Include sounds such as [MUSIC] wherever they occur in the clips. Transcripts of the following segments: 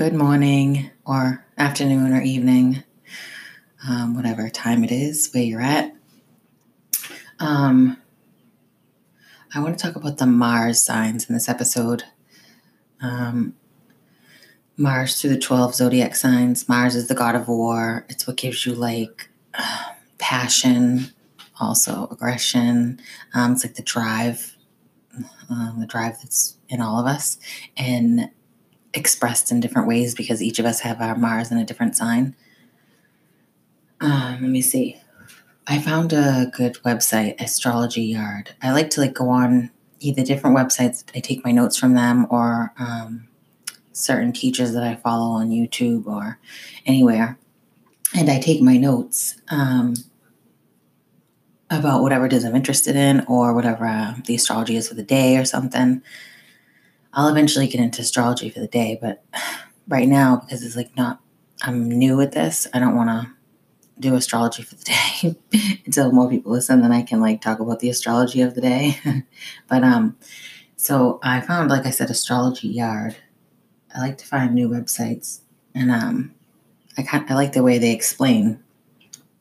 Good morning, or afternoon, or evening, um, whatever time it is, where you're at. Um, I want to talk about the Mars signs in this episode. Um, Mars through the 12 zodiac signs. Mars is the god of war. It's what gives you like [SIGHS] passion, also aggression. Um, it's like the drive, um, the drive that's in all of us. And expressed in different ways because each of us have our Mars in a different sign. Um, let me see. I found a good website, Astrology Yard. I like to like go on either different websites. I take my notes from them or um, certain teachers that I follow on YouTube or anywhere, and I take my notes um, about whatever it is I'm interested in or whatever uh, the astrology is for the day or something. I'll eventually get into astrology for the day, but right now, because it's like not, I'm new at this, I don't want to do astrology for the day [LAUGHS] until more people listen, then I can like talk about the astrology of the day. [LAUGHS] but, um, so I found, like I said, Astrology Yard. I like to find new websites and, um, I kind I like the way they explain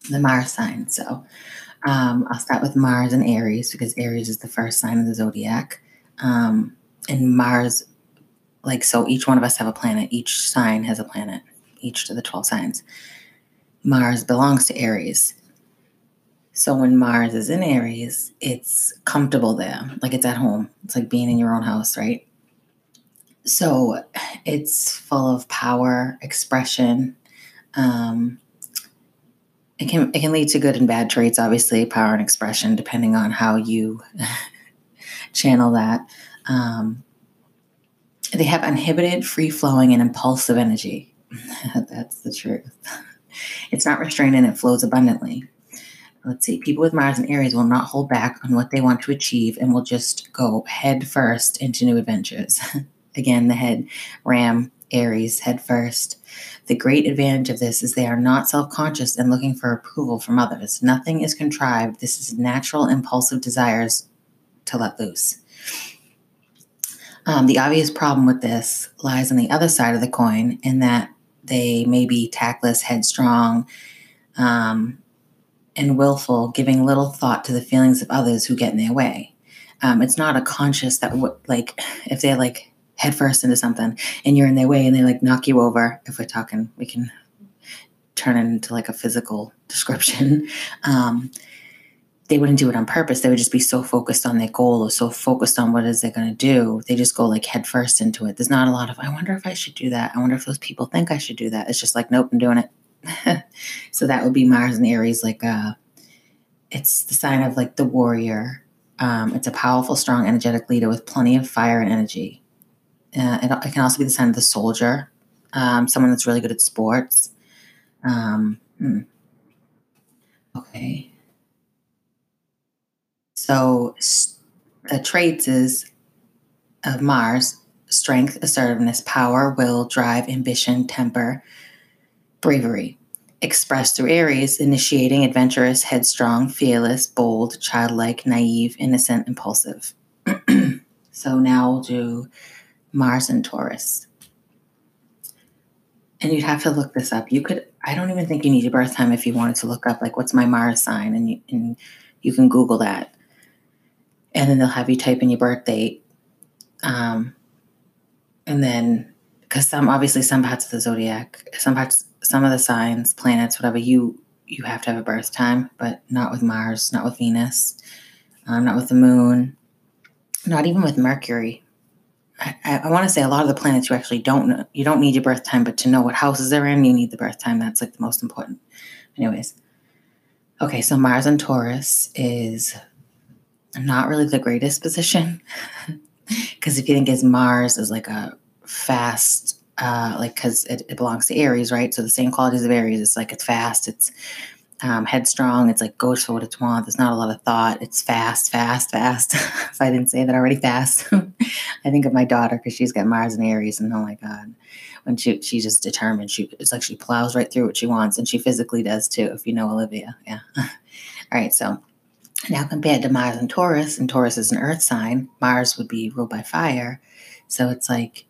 the Mars sign. So, um, I'll start with Mars and Aries because Aries is the first sign of the zodiac. Um, and Mars, like, so each one of us have a planet. Each sign has a planet, each to the 12 signs. Mars belongs to Aries. So when Mars is in Aries, it's comfortable there, like it's at home. It's like being in your own house, right? So it's full of power, expression. Um, it can it can lead to good and bad traits, obviously, power and expression, depending on how you [LAUGHS] channel that. Um, they have inhibited, free flowing, and impulsive energy. [LAUGHS] That's the truth. [LAUGHS] It's not restrained and it flows abundantly. Let's see, people with Mars and Aries will not hold back on what they want to achieve and will just go head first into new adventures. [LAUGHS] Again, the head, Ram, Aries, head first. The great advantage of this is they are not self conscious and looking for approval from others. Nothing is contrived. This is natural, impulsive desires to let loose. Um, the obvious problem with this lies on the other side of the coin in that they may be tactless, headstrong, um, and willful, giving little thought to the feelings of others who get in their way. Um, it's not a conscious that, w- like, [SIGHS] if they're like headfirst into something and you're in their way and they like knock you over, if we're talking, we can turn it into like a physical [LAUGHS] description. Um, they wouldn't do it on purpose. They would just be so focused on their goal or so focused on what is it going to do. They just go like head first into it. There's not a lot of, I wonder if I should do that. I wonder if those people think I should do that. It's just like, nope, I'm doing it. [LAUGHS] so that would be Mars and Aries. Like, uh, it's the sign of like the warrior. Um, it's a powerful, strong, energetic leader with plenty of fire and energy. Uh, it, it, can also be the sign of the soldier, um, someone that's really good at sports. Um, hmm. Okay. So, the traits is of Mars strength, assertiveness, power, will, drive, ambition, temper, bravery. Expressed through Aries, initiating, adventurous, headstrong, fearless, bold, childlike, naive, innocent, impulsive. [CLEARS THROAT] so now we'll do Mars and Taurus. And you'd have to look this up. You could, I don't even think you need your birth time if you wanted to look up, like, what's my Mars sign? And you, and you can Google that and then they'll have you type in your birth date. Um, and then, because some obviously some parts of the zodiac, some parts, some of the signs, planets, whatever you you have to have a birth time, but not with Mars, not with Venus, um, not with the Moon, not even with Mercury. I, I, I want to say a lot of the planets you actually don't know. You don't need your birth time, but to know what houses they're in, you need the birth time. That's like the most important. Anyways, okay, so Mars and Taurus is not really the greatest position [LAUGHS] because if you think as Mars is like a fast, uh, like because it, it, belongs to Aries, right? So the same qualities of Aries. It's like it's fast, it's um, headstrong, it's like goes for what it wants. There's not a lot of thought. It's fast, fast, fast. [LAUGHS] if I didn't say that already, fast. [LAUGHS] I think of my daughter because she's got Mars and Aries, and oh my god, when she she's just determined. She it's like she plows right through what she wants, and she physically does too. If you know Olivia, yeah. All right, so now, compared to Mars and Taurus, and Taurus is an earth sign, Mars would be ruled by fire. So it's like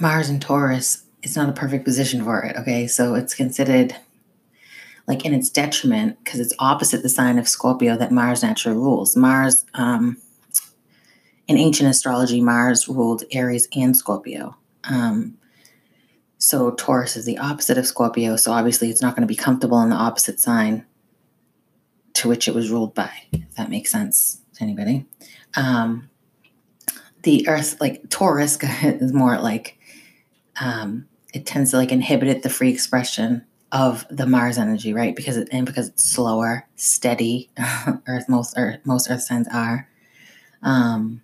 Mars and Taurus, it's not a perfect position for it. Okay. So it's considered like in its detriment because it's opposite the sign of Scorpio that Mars naturally rules. Mars, um, in ancient astrology, Mars ruled Aries and Scorpio. Um, so Taurus is the opposite of Scorpio. So obviously, it's not going to be comfortable in the opposite sign to which it was ruled by. If that makes sense to anybody. Um, the Earth, like Taurus, [LAUGHS] is more like um, it tends to like inhibit the free expression of the Mars energy, right? Because it and because it's slower, steady. [LAUGHS] Earth most Earth most Earth signs are. Um,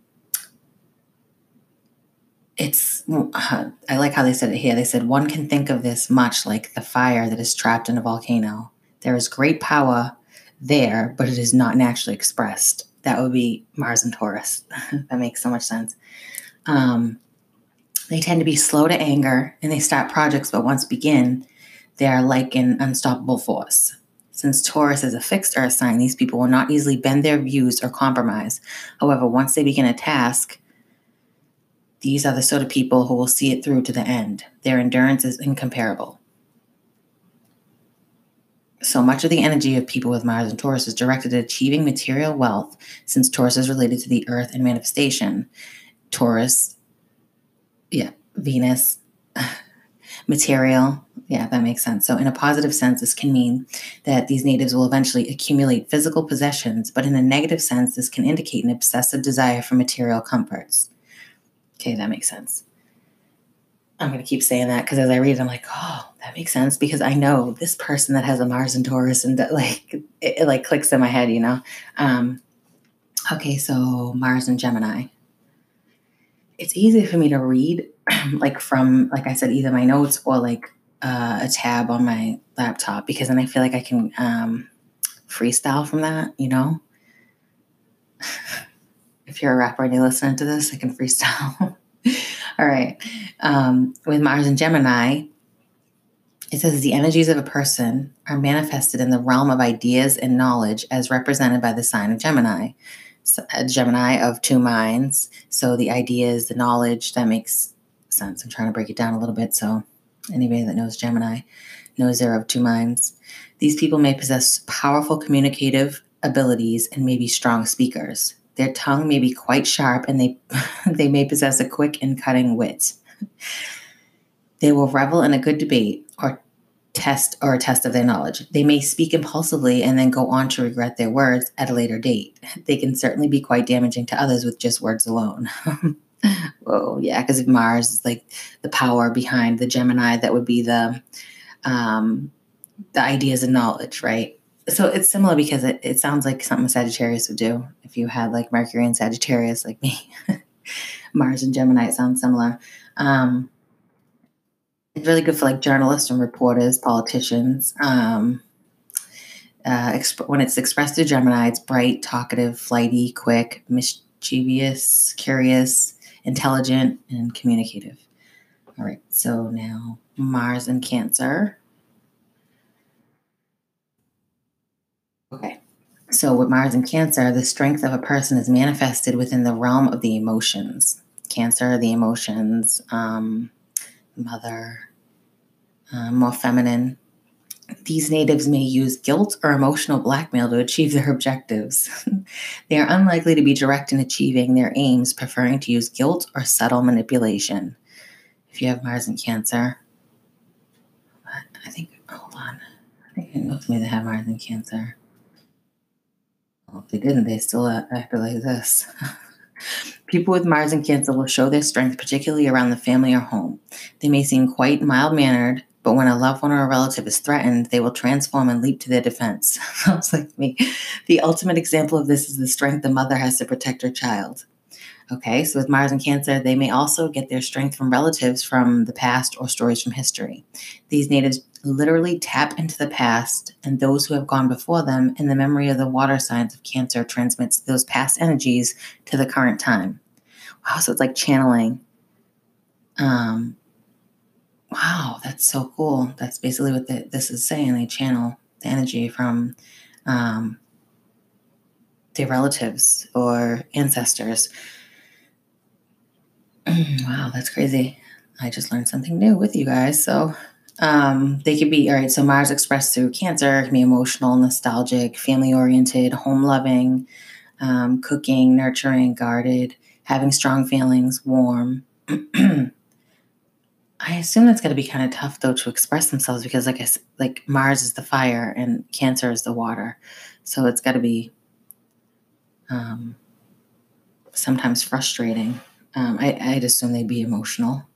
it's uh, I like how they said it here. They said one can think of this much like the fire that is trapped in a volcano. There is great power there, but it is not naturally expressed. That would be Mars and Taurus. [LAUGHS] that makes so much sense. Um, they tend to be slow to anger and they start projects, but once begin, they are like an unstoppable force. Since Taurus is a fixed earth sign, these people will not easily bend their views or compromise. However, once they begin a task, these are the sort of people who will see it through to the end. Their endurance is incomparable. So much of the energy of people with Mars and Taurus is directed at achieving material wealth, since Taurus is related to the earth and manifestation. Taurus, yeah, Venus, [SIGHS] material. Yeah, that makes sense. So, in a positive sense, this can mean that these natives will eventually accumulate physical possessions, but in a negative sense, this can indicate an obsessive desire for material comforts. Okay, that makes sense. I'm going to keep saying that because as I read it, I'm like, oh, that makes sense because I know this person that has a Mars and Taurus and that [LAUGHS] like it, it like clicks in my head, you know. Um, okay, so Mars and Gemini. It's easy for me to read, [CLEARS THROAT] like from like I said, either my notes or like uh, a tab on my laptop because then I feel like I can um, freestyle from that, you know. If you're a rapper and you're listening to this, I can freestyle. [LAUGHS] All right. Um, with Mars and Gemini, it says the energies of a person are manifested in the realm of ideas and knowledge as represented by the sign of Gemini. So, a Gemini of two minds. So the ideas, the knowledge, that makes sense. I'm trying to break it down a little bit. So anybody that knows Gemini knows they're of two minds. These people may possess powerful communicative abilities and may be strong speakers. Their tongue may be quite sharp and they, [LAUGHS] they may possess a quick and cutting wit. They will revel in a good debate or test or a test of their knowledge. They may speak impulsively and then go on to regret their words at a later date. [LAUGHS] They can certainly be quite damaging to others with just words alone. [LAUGHS] Whoa, yeah, because Mars is like the power behind the Gemini, that would be the um, the ideas and knowledge, right? So it's similar because it, it sounds like something Sagittarius would do if you had like Mercury and Sagittarius like me. [LAUGHS] Mars and Gemini, sounds similar. Um, it's really good for like journalists and reporters, politicians. Um, uh, exp- when it's expressed through Gemini, it's bright, talkative, flighty, quick, mischievous, curious, intelligent, and communicative. All right, so now Mars and Cancer. Okay. So, with Mars and Cancer, the strength of a person is manifested within the realm of the emotions. Cancer, the emotions, um, mother, uh, more feminine. These natives may use guilt or emotional blackmail to achieve their objectives. [LAUGHS] they are unlikely to be direct in achieving their aims, preferring to use guilt or subtle manipulation. If you have Mars and Cancer, I think, hold on. I think it knows me to have Mars and Cancer. Well, if they didn't, they still acted like this. [LAUGHS] People with Mars and Cancer will show their strength, particularly around the family or home. They may seem quite mild mannered, but when a loved one or a relative is threatened, they will transform and leap to their defense. [LAUGHS] Sounds like me. The ultimate example of this is the strength the mother has to protect her child. Okay, so with Mars and Cancer, they may also get their strength from relatives from the past or stories from history. These natives literally tap into the past and those who have gone before them, and the memory of the water signs of Cancer transmits those past energies to the current time. Wow, so it's like channeling. Um, wow, that's so cool. That's basically what the, this is saying. They channel the energy from um, their relatives or ancestors. [CLEARS THROAT] wow, that's crazy. I just learned something new with you guys. So um, they could be all right. So Mars expressed through Cancer can be emotional, nostalgic, family oriented, home loving, um, cooking, nurturing, guarded, having strong feelings, warm. [CLEARS THROAT] I assume that's going to be kind of tough though to express themselves because, like I said, like Mars is the fire and Cancer is the water, so it's got to be um, sometimes frustrating. Um, I, I'd assume they'd be emotional.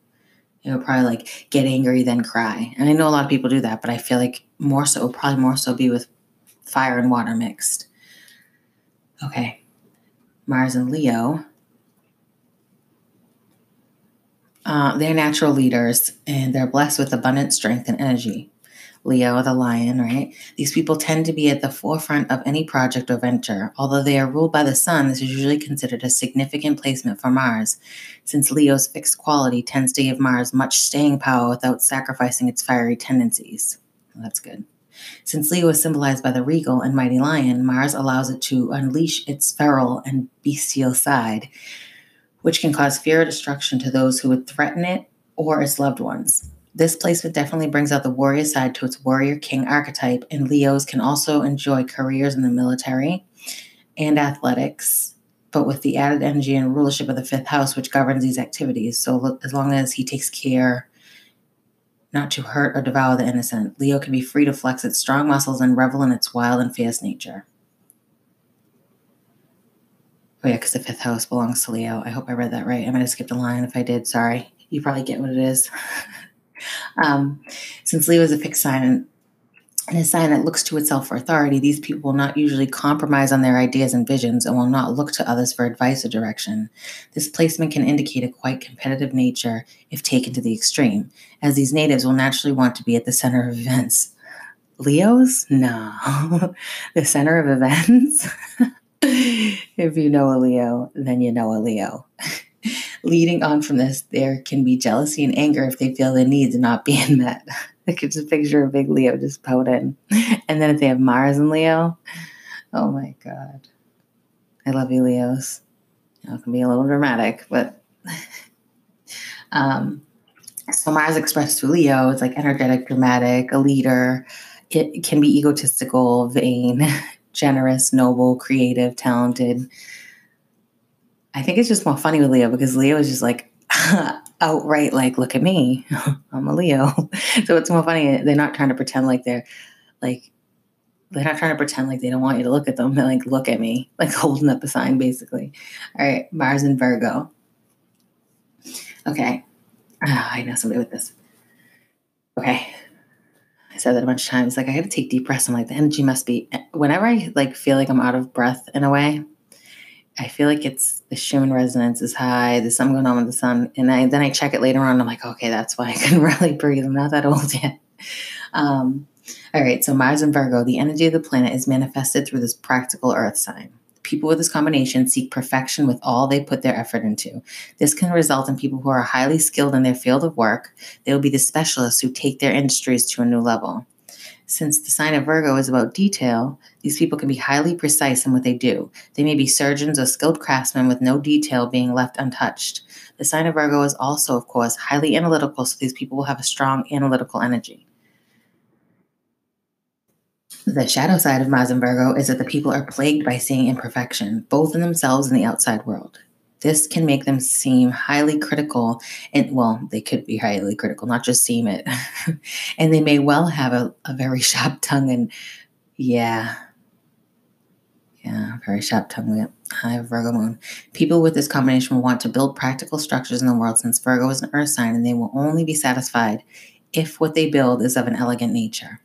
You know, probably like get angry then cry, and I know a lot of people do that, but I feel like more so, probably more so, be with fire and water mixed. Okay, Mars and Leo Uh, they're natural leaders and they're blessed with abundant strength and energy. Leo, the lion, right? These people tend to be at the forefront of any project or venture. Although they are ruled by the sun, this is usually considered a significant placement for Mars, since Leo's fixed quality tends to give Mars much staying power without sacrificing its fiery tendencies. Well, that's good. Since Leo is symbolized by the regal and mighty lion, Mars allows it to unleash its feral and bestial side, which can cause fear or destruction to those who would threaten it or its loved ones. This placement definitely brings out the warrior side to its warrior king archetype, and Leos can also enjoy careers in the military and athletics, but with the added energy and rulership of the fifth house, which governs these activities. So, as long as he takes care not to hurt or devour the innocent, Leo can be free to flex its strong muscles and revel in its wild and fierce nature. Oh, yeah, because the fifth house belongs to Leo. I hope I read that right. I might have skipped a line. If I did, sorry. You probably get what it is. [LAUGHS] um, since Leo is a fixed sign and a sign that looks to itself for authority, these people will not usually compromise on their ideas and visions and will not look to others for advice or direction. This placement can indicate a quite competitive nature if taken to the extreme, as these natives will naturally want to be at the center of events. Leos? No. [LAUGHS] the center of events? [LAUGHS] if you know a Leo, then you know a Leo. [LAUGHS] Leading on from this, there can be jealousy and anger if they feel their needs are not being met. I could just picture a big Leo just pouting. [LAUGHS] And then if they have Mars and Leo, oh my God. I love you, Leos. You know, it can be a little dramatic, but [LAUGHS] um, so Mars expressed through Leo is like energetic, dramatic, a leader. It can be egotistical, vain, [LAUGHS] generous, noble, creative, talented. I think it's just more funny with Leo because Leo is just like [LAUGHS] outright like, look at me, [LAUGHS] I'm a Leo. [LAUGHS] so it's more funny. Eh, they're not trying to pretend like they're like they're not trying to pretend like they don't want you to look at them. They're like, look at me, like holding up a sign, basically. All right, Mars and Virgo. Okay, oh, I know somebody with this. Okay, I said that a bunch of times. Like I got to take deep breaths. I'm like the energy must be. Eh, whenever I like feel like I'm out of breath in a way, I feel like it's the Schumann resonance is high. There's something going on with the sun, and I then I check it later on. I'm like, okay, that's why I [LAUGHS] couldn't really breathe. I'm not that old yet. Um, all right, so Mars and Virgo, the energy of the planet is manifested through this practical Earth sign. People with this combination seek perfection with all they put their effort into. This can result in people who are highly skilled in their field of work. They will be the specialists who take their industries to a new level. Since the sign of Virgo is about detail, these people can be highly precise in what they do. They may be surgeons or skilled craftsmen with no detail being left untouched. The sign of Virgo is also, of course, highly analytical, so these people will have a strong analytical energy. The shadow side of Mars and Virgo is that the people are plagued by seeing imperfection, both in themselves and the outside world. This can make them seem highly critical, and well, they could be highly critical, not just seem it. [LAUGHS] and they may well have a, a very [LAUGHS] sharp tongue, and yeah, yeah, very sharp tongue. I have Virgo moon. People with this combination will want to build practical structures in the world since Virgo is an earth sign, and they will only be satisfied if what they build is of an elegant nature.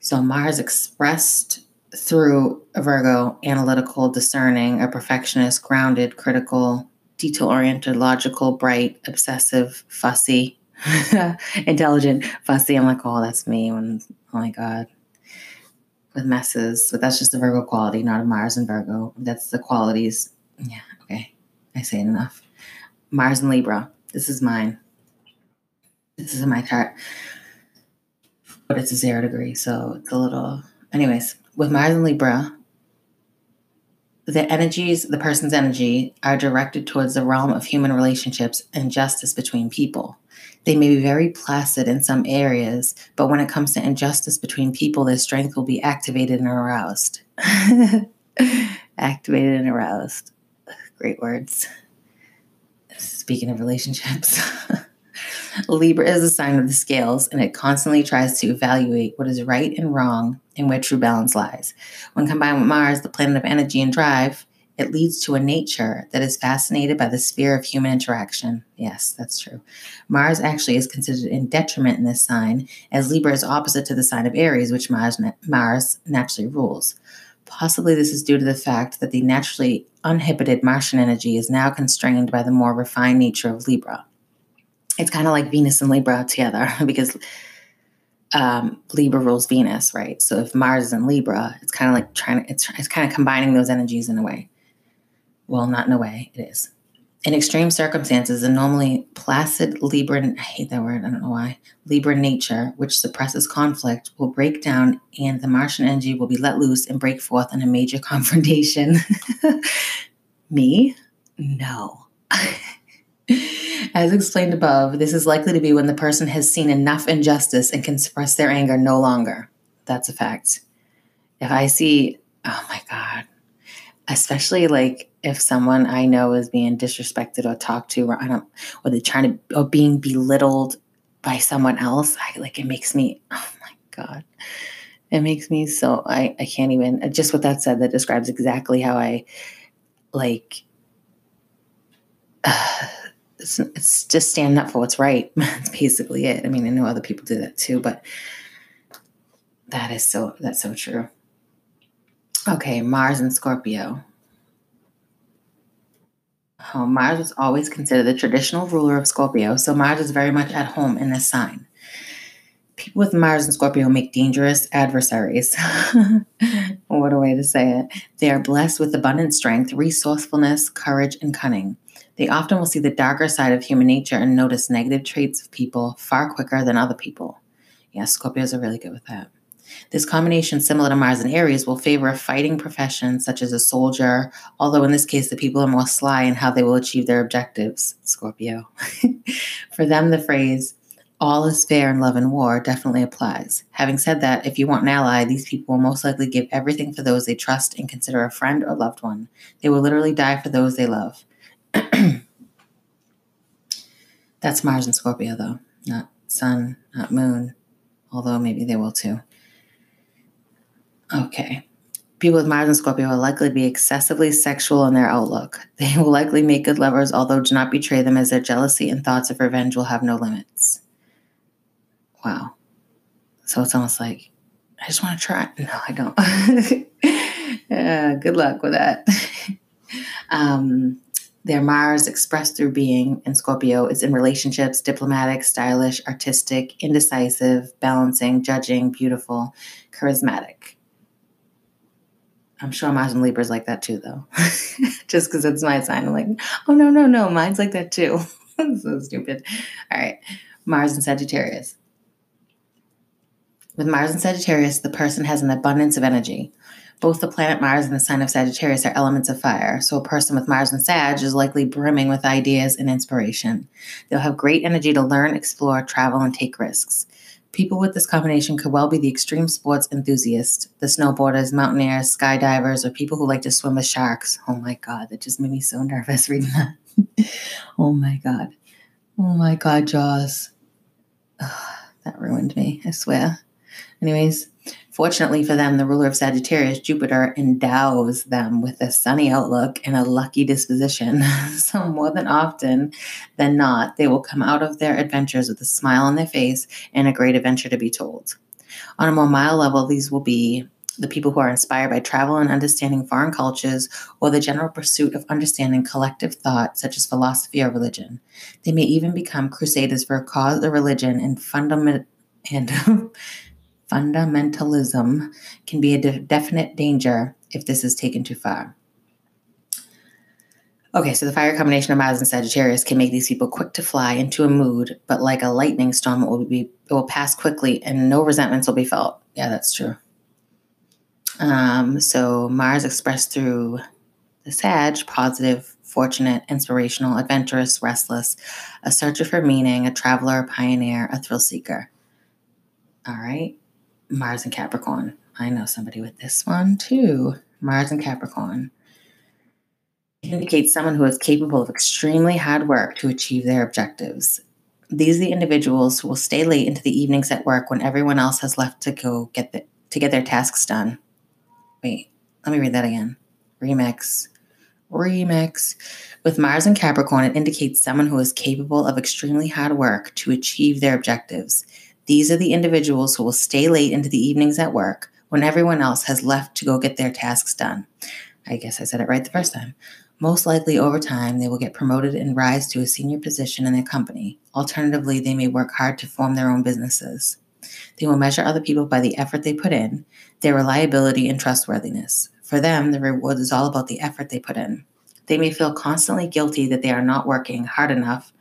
So Mars expressed through a Virgo, analytical, discerning, a perfectionist, grounded, critical, detail oriented, logical, bright, obsessive, fussy, [LAUGHS] intelligent, fussy. I'm like, oh, that's me. Oh my God. With messes. But that's just the Virgo quality, not a Mars and Virgo. That's the qualities. Yeah, okay. I say it enough. Mars and Libra. This is mine. This is my chart but it's a zero degree, so it's a little. Anyways, with Mars and Libra, the energies, the person's energy, are directed towards the realm of human relationships and justice between people. They may be very placid in some areas, but when it comes to injustice between people, their strength will be activated and aroused. [LAUGHS] activated and aroused. Great words. Speaking of relationships. [LAUGHS] Libra is a sign of the scales and it constantly tries to evaluate what is right and wrong and where true balance lies. When combined with Mars, the planet of energy and drive, it leads to a nature that is fascinated by the sphere of human interaction. Yes, that's true. Mars actually is considered in detriment in this sign, as Libra is opposite to the sign of Aries, which Mars, Mars naturally rules. Possibly this is due to the fact that the naturally uninhibited Martian energy is now constrained by the more refined nature of Libra it's kind of like Venus and Libra together [LAUGHS] because um, Libra rules Venus, right? So if Mars is in Libra, it's kind of like trying to, it's, it's kind of combining those energies in a way. Well, not in a way, it is. In extreme circumstances, a normally placid Libra, I hate that word, I don't know why, Libra nature, which suppresses conflict, will break down and the Martian energy will be let loose and break forth in a major [LAUGHS] confrontation. [LAUGHS] Me? No. As explained above, this is likely to be when the person has seen enough injustice and can suppress their anger no longer. That's a fact. If I see, oh my God, especially like if someone I know is being disrespected or talked to, or I don't, or they're trying to, or being belittled by someone else, I like it makes me, oh my God, it makes me so, I, I can't even, just what that said, that describes exactly how I like, [SIGHS] uh, it's, just standing up for what's right. [LAUGHS] That's basically it. I mean, I know other people do that too, but that is so that's so true. Okay, Mars and Scorpio. Oh, Mars was always considered the traditional ruler of Scorpio, so Mars is very much at home in this sign. People with Mars and Scorpio make dangerous adversaries. [LAUGHS] what a way to say it. They are blessed with abundant strength, resourcefulness, courage, and cunning. They often will see the darker side of human nature and notice negative traits of people far quicker than other people. Yes, Scorpios are really good with that. This combination, similar to Mars and Aries, will favor a fighting profession such as a soldier, although in this case, the people are more sly in how they will achieve their objectives. Scorpio. [LAUGHS] For them, the phrase, all is fair in love and war definitely applies. Having said that, if you want an ally, these people will most likely give everything for those they trust and consider a friend or loved one. They will literally die for those they love. [CLEARS THROAT] That's Mars and Scorpio, though, not Sun, not Moon, although maybe they will too. Okay. People with Mars and Scorpio will likely be excessively sexual in their outlook. [LAUGHS] They will likely make good lovers, although do not betray them, as their jealousy and thoughts of revenge will have no limits. Wow. So it's almost like, I just want to try. No, I don't. [LAUGHS] uh, good luck with that. [LAUGHS] um, their Mars, expressed through being in Scorpio, is in relationships, diplomatic, stylish, artistic, indecisive, balancing, judging, beautiful, charismatic. I'm sure Mars and Libra is like that too, though. [LAUGHS] Just because it's my sign, I'm like, oh no, no, no, mine's like that too. [LAUGHS] so stupid. All right, Mars and Sagittarius. With Mars and Sagittarius, the person has an abundance of energy. Both the planet Mars and the sign of Sagittarius are elements of fire, so a person with Mars and Sag is likely brimming with ideas and inspiration. They'll have great energy to learn, explore, travel, and take risks. People with this combination could well be the extreme sports enthusiasts, the snowboarders, mountaineers, skydivers, or people who like to swim with sharks. Oh my God, that just made me so nervous reading that. [LAUGHS] oh my God. Oh my God, Jaws. [SIGHS] that ruined me, I swear. Anyways, Fortunately for them, the ruler of Sagittarius, Jupiter, endows them with a sunny outlook and a lucky disposition. [LAUGHS] so, more than often than not, they will come out of their adventures with a smile on their face and a great adventure to be told. On a more mild level, these will be the people who are inspired by travel and understanding foreign cultures or the general pursuit of understanding collective thought, such as philosophy or religion. They may even become crusaders for a cause or religion and fundamental and [LAUGHS] fundamentalism can be a de- definite danger if this is taken too far. Okay, so the fire combination of Mars and Sagittarius can make these people quick to fly into a mood, but like a lightning storm, it will be it will pass quickly and no resentments will be felt. Yeah, that's true. Um, so Mars expressed through The Sag, positive, fortunate, inspirational, adventurous, restless, a searcher for meaning, a traveler, a pioneer, a thrill seeker. All right. Mars and Capricorn. I know somebody with this one too. Mars and Capricorn. It indicates someone who is capable of extremely hard work to achieve their objectives. These are the individuals who will stay late into the evenings at work when everyone else has left to go get the, to get their tasks done. Wait, let me read that again. Remix. Remix. With Mars and Capricorn, it indicates someone who is capable of extremely hard work to achieve their objectives. These are the individuals who will stay late into the evenings at work when everyone else has left to go get their tasks done. I guess I said it right the first time. Most likely, over time, they will get promoted and rise to a senior position in their company. Alternatively, they may work hard to form their own businesses. They will measure other people by the effort they put in, their reliability, and trustworthiness. For them, the reward is all about the effort they put in. They may feel constantly guilty that they are not working hard enough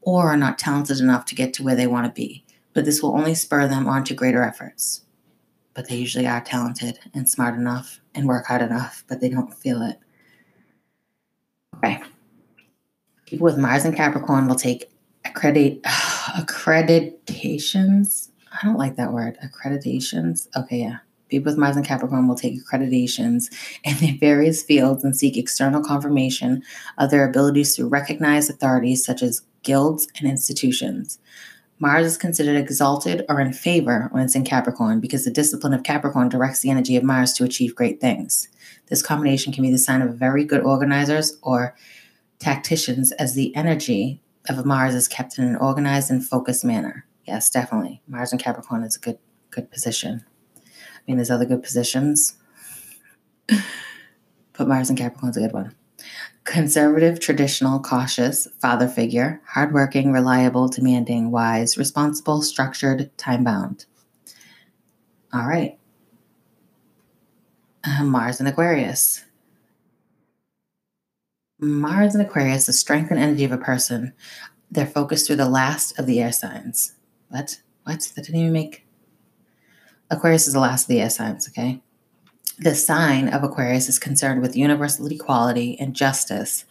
or are not talented enough to get to where they want to be but this will only spur them on to greater efforts. But they usually are talented and smart enough and work hard enough, but they don't feel it. Okay. People with Mars and Capricorn will take accredit [SIGHS] accreditations. I don't like that word. Accreditations. Okay, yeah. People with Mars and Capricorn will take accreditations in their various fields and seek external confirmation of their abilities through recognized authorities such as guilds and institutions. Mars is considered exalted or in favor when it's in Capricorn because the discipline of Capricorn directs the energy of Mars to achieve great things. This combination can be the sign of very good organizers or tacticians as the energy of Mars is kept in an organized and focused manner. Yes, definitely. Mars and Capricorn is a good good position. I mean, there's other good positions, [LAUGHS] but Mars and Capricorn is a good one conservative, traditional, cautious, father figure, hardworking, reliable, demanding, wise, responsible, structured, time bound. All right. Uh, Mars and Aquarius. Mars and Aquarius, the strength and energy of a person. They're focused through the last of the air signs. What? What? That didn't even make. Aquarius is the last of the air signs, okay? The sign of Aquarius is concerned with universal equality and justice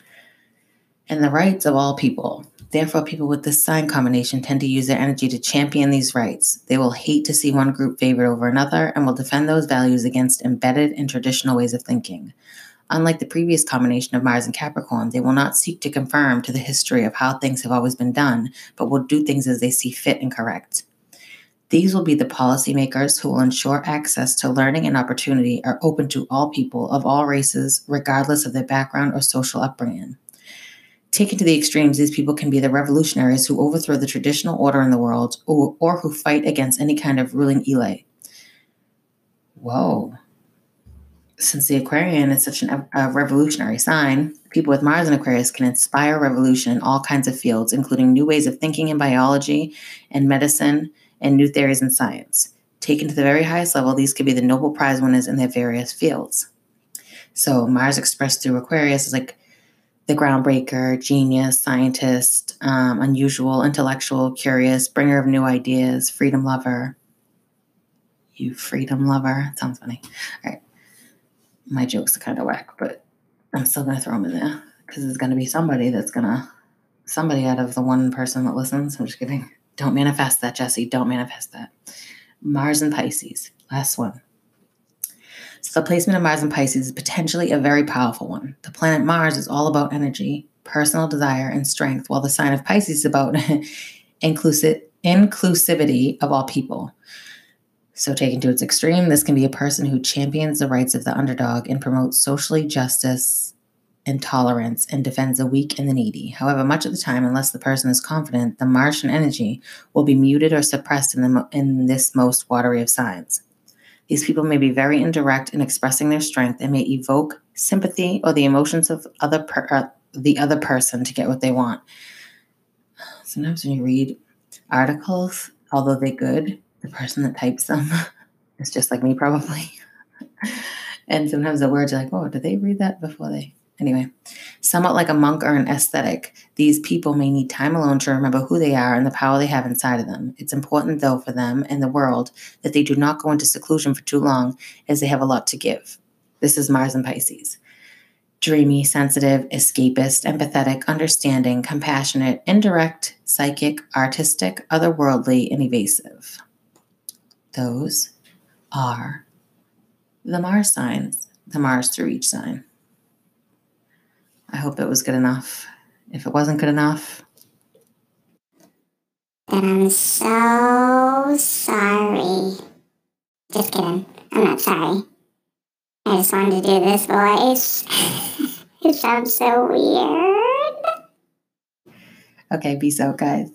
and the rights of all people. Therefore, people with this sign combination tend to use their energy to champion these rights. They will hate to see one group favored over another and will defend those values against embedded and traditional ways of thinking. Unlike the previous combination of Mars and Capricorn, they will not seek to confirm to the history of how things have always been done, but will do things as they see fit and correct. These will be the policymakers who will ensure access to learning and opportunity are open to all people of all races, regardless of their background or social upbringing. Taken to the extremes, these people can be the revolutionaries who overthrow the traditional order in the world or, or who fight against any kind of ruling elite. Whoa. Since the Aquarian is such an, a revolutionary sign, people with Mars in Aquarius can inspire revolution in all kinds of fields, including new ways of thinking in biology and medicine and new theories in science. Taken to the very highest level, these could be the Nobel Prize winners in their various fields. So Mars expressed through Aquarius is like the groundbreaker, genius, scientist, um, unusual, intellectual, curious, bringer of new ideas, freedom lover. You freedom lover. Sounds funny. All right. My jokes are kind of whack, but I'm still going to throw them in there because there's going to be somebody that's going to, somebody out of the one person that listens. I'm just kidding. Don't manifest that, Jesse. Don't manifest that. Mars and Pisces. Last one. So the placement of Mars and Pisces is potentially a very powerful one. The planet Mars is all about energy, personal desire, and strength, while the sign of Pisces is about [LAUGHS] inclusive, inclusivity of all people. So, taken to its extreme, this can be a person who champions the rights of the underdog and promotes socially justice and tolerance and defends the weak and the needy. However, much of the time, unless the person is confident, the Martian energy will be muted or suppressed in, the, in this most watery of signs. These people may be very indirect in expressing their strength and may evoke sympathy or the emotions of other per, uh, the other person to get what they want. Sometimes when you read articles, although they're good, the person that types them [LAUGHS] is just like me, probably. [LAUGHS] and sometimes the words are like, oh, did they read that before they Anyway, somewhat like a monk or an ascetic, these people may need time alone to remember who they are and the power they have inside of them. It's important, though, for them and the world that they do not go into seclusion for too long, as they have a lot to give. This is Mars and Pisces. dreamy, sensitive, escapist, empathetic, understanding, compassionate, indirect, psychic, artistic, otherworldly, and evasive. Those are the Mars signs, the Mars through each sign. I hope it was good enough. If it wasn't good enough, then I'm so sorry. Just kidding. I'm not sorry. I just wanted to do this voice. [LAUGHS] it sounds so weird. Okay, peace out, guys.